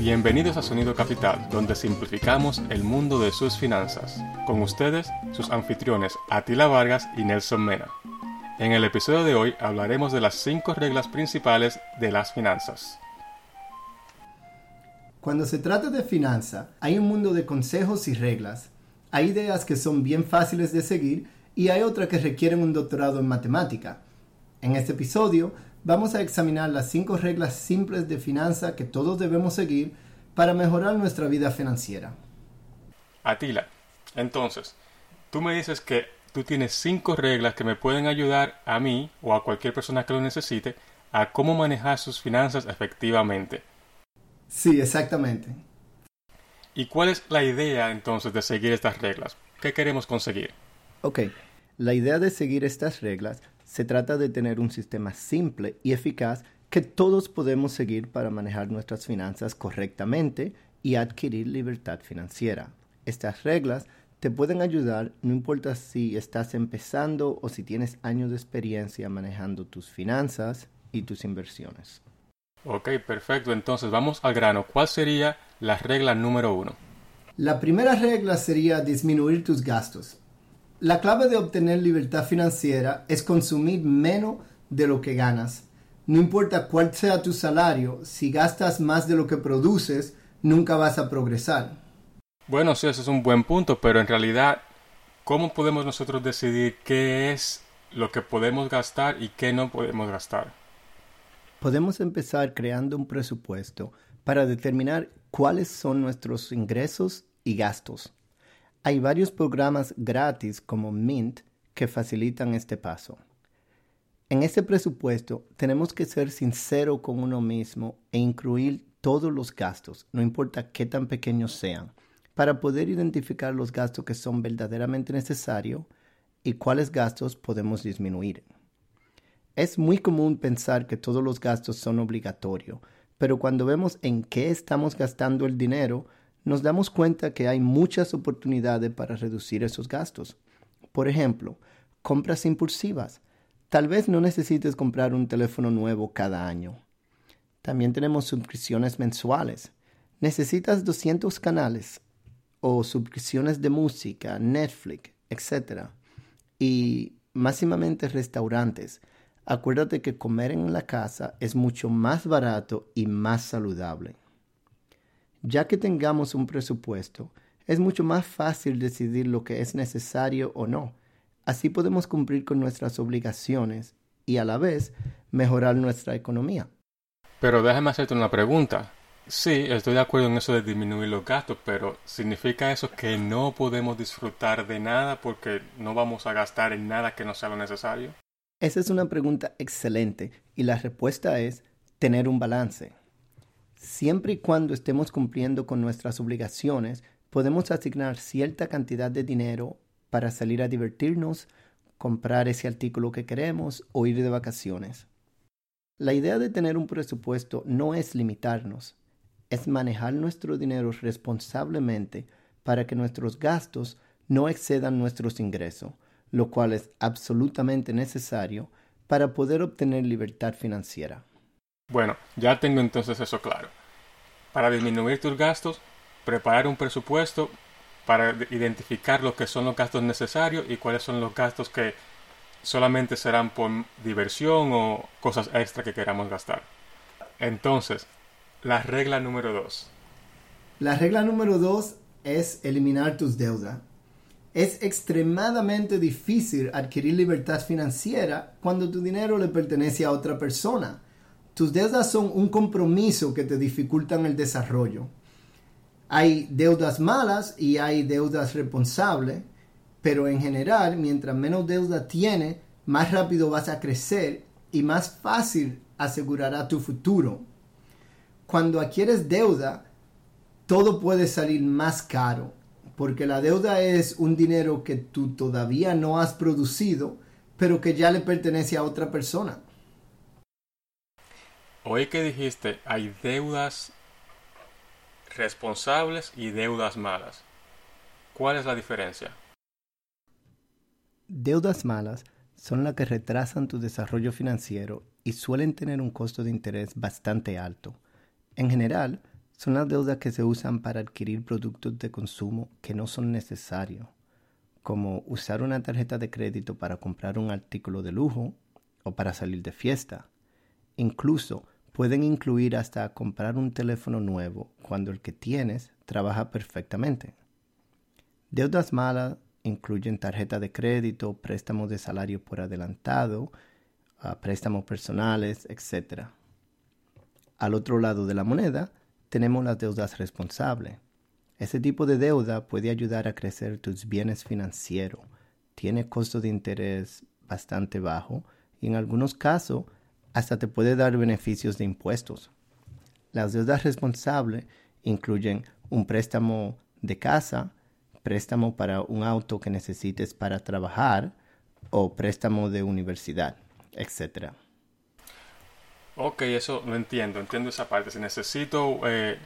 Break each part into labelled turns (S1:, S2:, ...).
S1: Bienvenidos a Sonido Capital, donde simplificamos el mundo de sus finanzas. Con ustedes, sus anfitriones Atila Vargas y Nelson Mena. En el episodio de hoy hablaremos de las cinco reglas principales de las finanzas.
S2: Cuando se trata de finanza, hay un mundo de consejos y reglas. Hay ideas que son bien fáciles de seguir y hay otras que requieren un doctorado en matemática. En este episodio vamos a examinar las cinco reglas simples de finanza que todos debemos seguir para mejorar nuestra vida financiera.
S1: Atila, entonces, tú me dices que tú tienes cinco reglas que me pueden ayudar a mí o a cualquier persona que lo necesite a cómo manejar sus finanzas efectivamente.
S2: Sí, exactamente.
S1: ¿Y cuál es la idea entonces de seguir estas reglas? ¿Qué queremos conseguir?
S2: Ok, la idea de seguir estas reglas se trata de tener un sistema simple y eficaz que todos podemos seguir para manejar nuestras finanzas correctamente y adquirir libertad financiera. Estas reglas te pueden ayudar no importa si estás empezando o si tienes años de experiencia manejando tus finanzas y tus inversiones.
S1: Ok, perfecto. Entonces vamos al grano. ¿Cuál sería la regla número uno?
S2: La primera regla sería disminuir tus gastos. La clave de obtener libertad financiera es consumir menos de lo que ganas. No importa cuál sea tu salario, si gastas más de lo que produces, nunca vas a progresar.
S1: Bueno, sí, ese es un buen punto, pero en realidad, ¿cómo podemos nosotros decidir qué es lo que podemos gastar y qué no podemos gastar?
S2: Podemos empezar creando un presupuesto para determinar cuáles son nuestros ingresos y gastos. Hay varios programas gratis como Mint que facilitan este paso. En este presupuesto tenemos que ser sincero con uno mismo e incluir todos los gastos, no importa qué tan pequeños sean, para poder identificar los gastos que son verdaderamente necesarios y cuáles gastos podemos disminuir. Es muy común pensar que todos los gastos son obligatorios, pero cuando vemos en qué estamos gastando el dinero, nos damos cuenta que hay muchas oportunidades para reducir esos gastos. Por ejemplo, compras impulsivas. Tal vez no necesites comprar un teléfono nuevo cada año. También tenemos suscripciones mensuales. Necesitas 200 canales o suscripciones de música, Netflix, etc. Y máximamente restaurantes. Acuérdate que comer en la casa es mucho más barato y más saludable. Ya que tengamos un presupuesto, es mucho más fácil decidir lo que es necesario o no. Así podemos cumplir con nuestras obligaciones y a la vez mejorar nuestra economía.
S1: Pero déjame hacerte una pregunta. Sí, estoy de acuerdo en eso de disminuir los gastos, pero ¿significa eso que no podemos disfrutar de nada porque no vamos a gastar en nada que no sea lo necesario?
S2: Esa es una pregunta excelente y la respuesta es tener un balance. Siempre y cuando estemos cumpliendo con nuestras obligaciones, podemos asignar cierta cantidad de dinero para salir a divertirnos, comprar ese artículo que queremos o ir de vacaciones. La idea de tener un presupuesto no es limitarnos, es manejar nuestro dinero responsablemente para que nuestros gastos no excedan nuestros ingresos, lo cual es absolutamente necesario para poder obtener libertad financiera.
S1: Bueno, ya tengo entonces eso claro. Para disminuir tus gastos, preparar un presupuesto para identificar lo que son los gastos necesarios y cuáles son los gastos que solamente serán por diversión o cosas extra que queramos gastar. Entonces, la regla número dos.
S2: La regla número dos es eliminar tus deudas. Es extremadamente difícil adquirir libertad financiera cuando tu dinero le pertenece a otra persona tus deudas son un compromiso que te dificultan el desarrollo. Hay deudas malas y hay deudas responsables, pero en general, mientras menos deuda tienes, más rápido vas a crecer y más fácil asegurará tu futuro. Cuando adquieres deuda, todo puede salir más caro, porque la deuda es un dinero que tú todavía no has producido, pero que ya le pertenece a otra persona.
S1: Oí que dijiste, hay deudas responsables y deudas malas. ¿Cuál es la diferencia?
S2: Deudas malas son las que retrasan tu desarrollo financiero y suelen tener un costo de interés bastante alto. En general, son las deudas que se usan para adquirir productos de consumo que no son necesarios, como usar una tarjeta de crédito para comprar un artículo de lujo o para salir de fiesta. Incluso pueden incluir hasta comprar un teléfono nuevo cuando el que tienes trabaja perfectamente. Deudas malas incluyen tarjeta de crédito, préstamos de salario por adelantado, ah, préstamos personales, etc. Al otro lado de la moneda tenemos las deudas responsables. Ese tipo de deuda puede ayudar a crecer tus bienes financieros, tiene costo de interés bastante bajo y en algunos casos hasta te puede dar beneficios de impuestos. Las deudas responsables incluyen un préstamo de casa, préstamo para un auto que necesites para trabajar o préstamo de universidad, etc.
S1: Ok, eso lo entiendo, entiendo esa parte. Si necesito eh,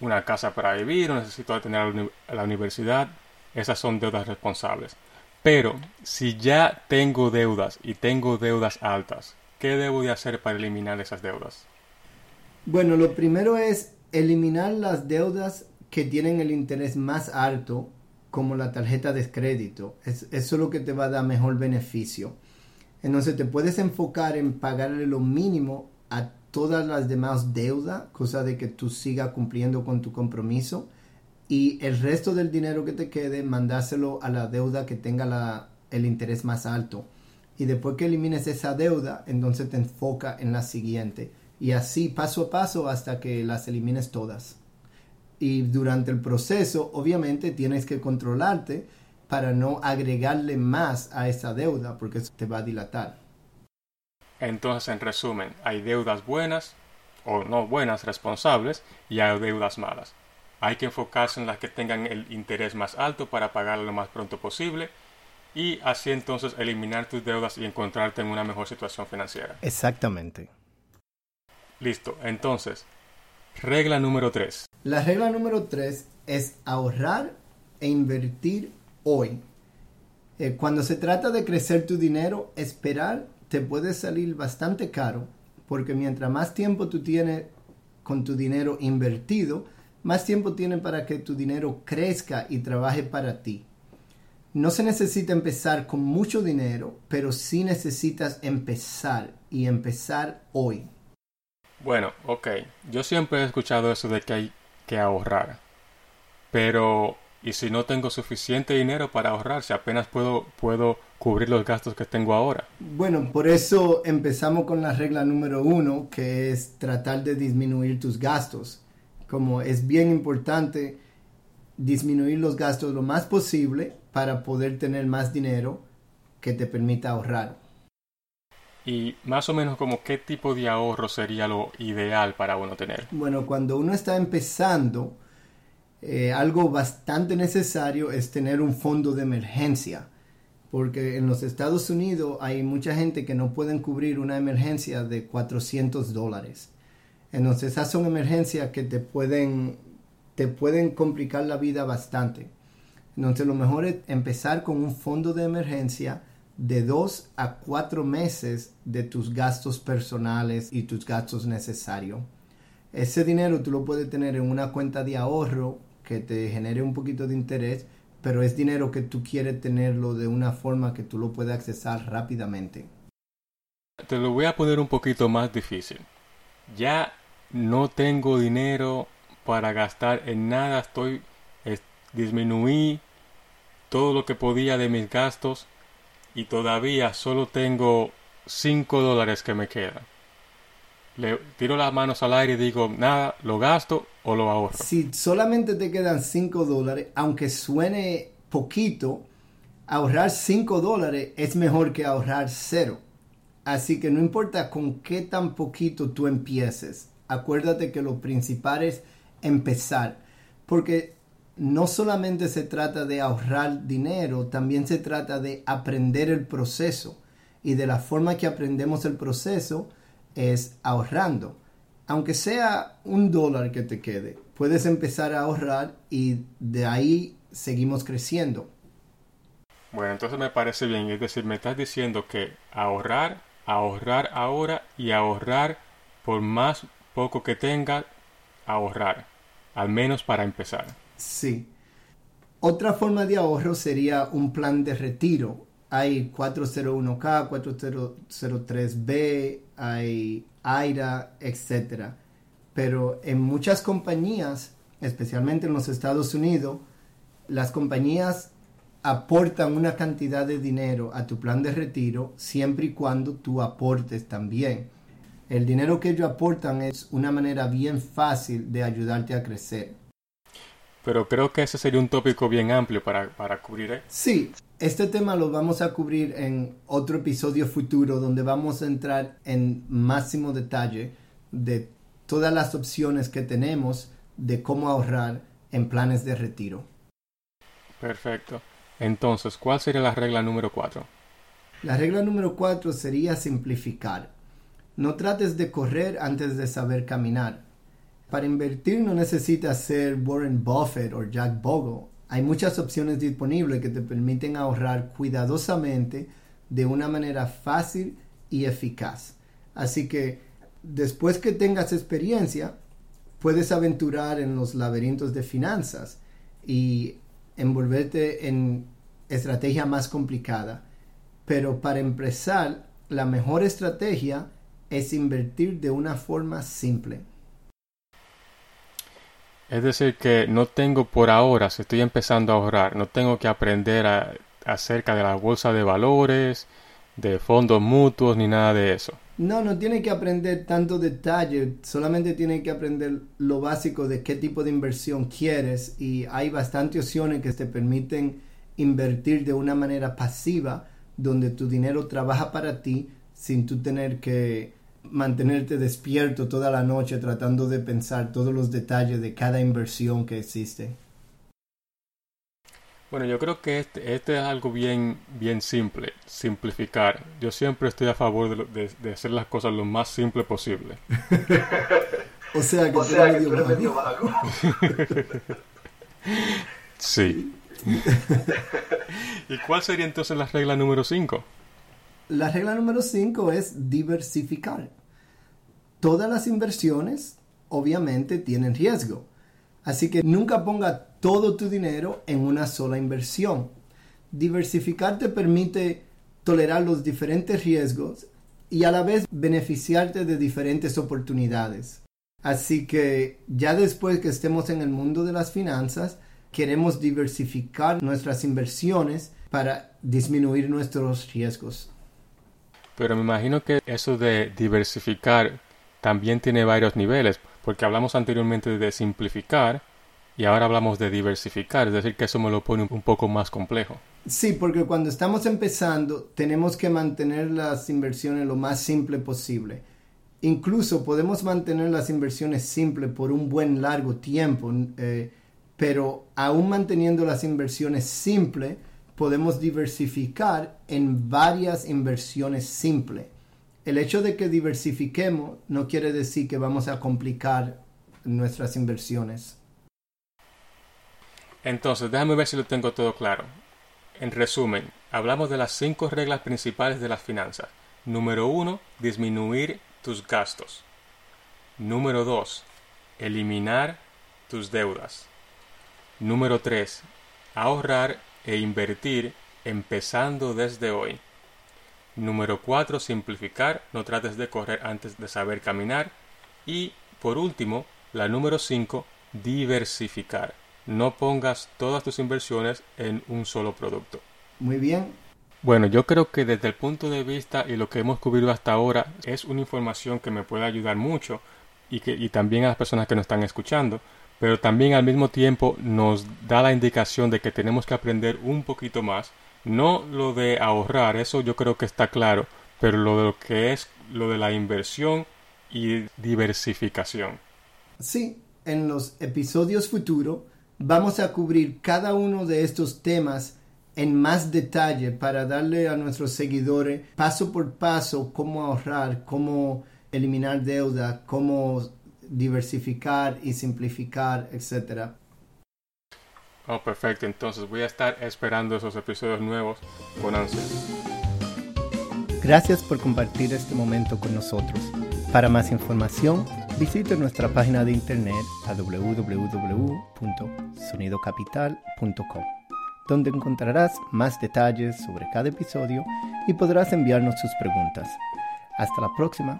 S1: una casa para vivir o necesito tener la universidad, esas son deudas responsables. Pero si ya tengo deudas y tengo deudas altas, ¿qué debo de hacer para eliminar esas deudas?
S2: Bueno, lo primero es eliminar las deudas que tienen el interés más alto, como la tarjeta de crédito. Es, eso es lo que te va a dar mejor beneficio. Entonces te puedes enfocar en pagarle lo mínimo a todas las demás deudas, cosa de que tú sigas cumpliendo con tu compromiso. Y el resto del dinero que te quede, mandárselo a la deuda que tenga la, el interés más alto. Y después que elimines esa deuda, entonces te enfoca en la siguiente. Y así paso a paso hasta que las elimines todas y durante el proceso obviamente tienes que controlarte para no agregarle más a esa deuda porque eso te va a dilatar.
S1: Entonces, en resumen, hay deudas buenas o no buenas responsables y hay deudas malas. Hay que enfocarse en las que tengan el interés más alto para pagarlo lo más pronto posible y así entonces eliminar tus deudas y encontrarte en una mejor situación financiera.
S2: Exactamente.
S1: Listo, entonces, regla número 3.
S2: La regla número 3 es ahorrar e invertir hoy. Eh, cuando se trata de crecer tu dinero, esperar te puede salir bastante caro porque mientras más tiempo tú tienes con tu dinero invertido, más tiempo tienes para que tu dinero crezca y trabaje para ti. No se necesita empezar con mucho dinero, pero sí necesitas empezar y empezar hoy.
S1: Bueno, ok. Yo siempre he escuchado eso de que hay que ahorrar. Pero, ¿y si no tengo suficiente dinero para ahorrar? Si apenas puedo, puedo cubrir los gastos que tengo ahora.
S2: Bueno, por eso empezamos con la regla número uno, que es tratar de disminuir tus gastos. Como es bien importante disminuir los gastos lo más posible para poder tener más dinero que te permita ahorrar.
S1: Y más o menos como qué tipo de ahorro sería lo ideal para uno tener.
S2: Bueno, cuando uno está empezando, eh, algo bastante necesario es tener un fondo de emergencia. Porque en los Estados Unidos hay mucha gente que no pueden cubrir una emergencia de 400 dólares. Entonces esas son emergencias que te pueden, te pueden complicar la vida bastante. Entonces lo mejor es empezar con un fondo de emergencia de dos a cuatro meses de tus gastos personales y tus gastos necesarios. Ese dinero tú lo puedes tener en una cuenta de ahorro que te genere un poquito de interés, pero es dinero que tú quieres tenerlo de una forma que tú lo puedas accesar rápidamente.
S1: Te lo voy a poner un poquito más difícil. Ya no tengo dinero para gastar en nada, estoy disminuí todo lo que podía de mis gastos y todavía solo tengo 5 dólares que me quedan. Le tiro las manos al aire y digo, nada, lo gasto o lo ahorro.
S2: Si solamente te quedan 5 dólares, aunque suene poquito, ahorrar 5 dólares es mejor que ahorrar cero. Así que no importa con qué tan poquito tú empieces, acuérdate que lo principal es empezar. Porque no solamente se trata de ahorrar dinero, también se trata de aprender el proceso. Y de la forma que aprendemos el proceso es ahorrando. Aunque sea un dólar que te quede, puedes empezar a ahorrar y de ahí seguimos creciendo.
S1: Bueno, entonces me parece bien. Es decir, me estás diciendo que ahorrar, ahorrar ahora y ahorrar por más poco que tenga ahorrar, al menos para empezar.
S2: Sí. Otra forma de ahorro sería un plan de retiro. Hay 401k, 403b, hay AIRA, etc. Pero en muchas compañías, especialmente en los Estados Unidos, las compañías aportan una cantidad de dinero a tu plan de retiro siempre y cuando tú aportes también. El dinero que ellos aportan es una manera bien fácil de ayudarte a crecer.
S1: Pero creo que ese sería un tópico bien amplio para, para cubrir. ¿eh?
S2: Sí, este tema lo vamos a cubrir en otro episodio futuro donde vamos a entrar en máximo detalle de todas las opciones que tenemos de cómo ahorrar en planes de retiro.
S1: Perfecto. Entonces, ¿cuál sería la regla número 4?
S2: La regla número 4 sería simplificar. No trates de correr antes de saber caminar. Para invertir no necesitas ser Warren Buffett o Jack Bogle. Hay muchas opciones disponibles que te permiten ahorrar cuidadosamente de una manera fácil y eficaz. Así que después que tengas experiencia, puedes aventurar en los laberintos de finanzas y envolverte en estrategia más complicada. Pero para empezar, la mejor estrategia es invertir de una forma simple.
S1: Es decir, que no tengo por ahora, si estoy empezando a ahorrar, no tengo que aprender acerca de la bolsa de valores, de fondos mutuos, ni nada de eso.
S2: No, no tiene que aprender tanto detalle, solamente tiene que aprender lo básico de qué tipo de inversión quieres y hay bastantes opciones que te permiten invertir de una manera pasiva donde tu dinero trabaja para ti sin tú tener que mantenerte despierto toda la noche tratando de pensar todos los detalles de cada inversión que existe.
S1: Bueno, yo creo que este, este, es algo bien, bien simple, simplificar. Yo siempre estoy a favor de, de, hacer las cosas lo más simple posible.
S2: o sea que, o medio
S1: sí. ¿Y cuál sería entonces la regla número 5?
S2: La regla número 5 es diversificar. Todas las inversiones obviamente tienen riesgo. Así que nunca ponga todo tu dinero en una sola inversión. Diversificar te permite tolerar los diferentes riesgos y a la vez beneficiarte de diferentes oportunidades. Así que ya después que estemos en el mundo de las finanzas, queremos diversificar nuestras inversiones para disminuir nuestros riesgos.
S1: Pero me imagino que eso de diversificar también tiene varios niveles, porque hablamos anteriormente de simplificar y ahora hablamos de diversificar, es decir, que eso me lo pone un poco más complejo.
S2: Sí, porque cuando estamos empezando tenemos que mantener las inversiones lo más simple posible. Incluso podemos mantener las inversiones simples por un buen largo tiempo, eh, pero aún manteniendo las inversiones simples, podemos diversificar en varias inversiones simples. El hecho de que diversifiquemos no quiere decir que vamos a complicar nuestras inversiones.
S1: Entonces, déjame ver si lo tengo todo claro. En resumen, hablamos de las cinco reglas principales de las finanzas. Número 1. Disminuir tus gastos. Número 2. Eliminar tus deudas. Número 3. Ahorrar e invertir empezando desde hoy. Número 4. Simplificar. No trates de correr antes de saber caminar. Y por último, la número 5. Diversificar no pongas todas tus inversiones en un solo producto.
S2: Muy bien.
S1: Bueno, yo creo que desde el punto de vista y lo que hemos cubierto hasta ahora es una información que me puede ayudar mucho y, que, y también a las personas que nos están escuchando, pero también al mismo tiempo nos da la indicación de que tenemos que aprender un poquito más, no lo de ahorrar, eso yo creo que está claro, pero lo de lo que es lo de la inversión y diversificación.
S2: Sí, en los episodios futuros Vamos a cubrir cada uno de estos temas en más detalle para darle a nuestros seguidores paso por paso cómo ahorrar, cómo eliminar deuda, cómo diversificar y simplificar, etc.
S1: Oh, perfecto. Entonces voy a estar esperando esos episodios nuevos con ansia.
S2: Gracias por compartir este momento con nosotros. Para más información, Visite nuestra página de internet a www.sonidocapital.com, donde encontrarás más detalles sobre cada episodio y podrás enviarnos sus preguntas. Hasta la próxima.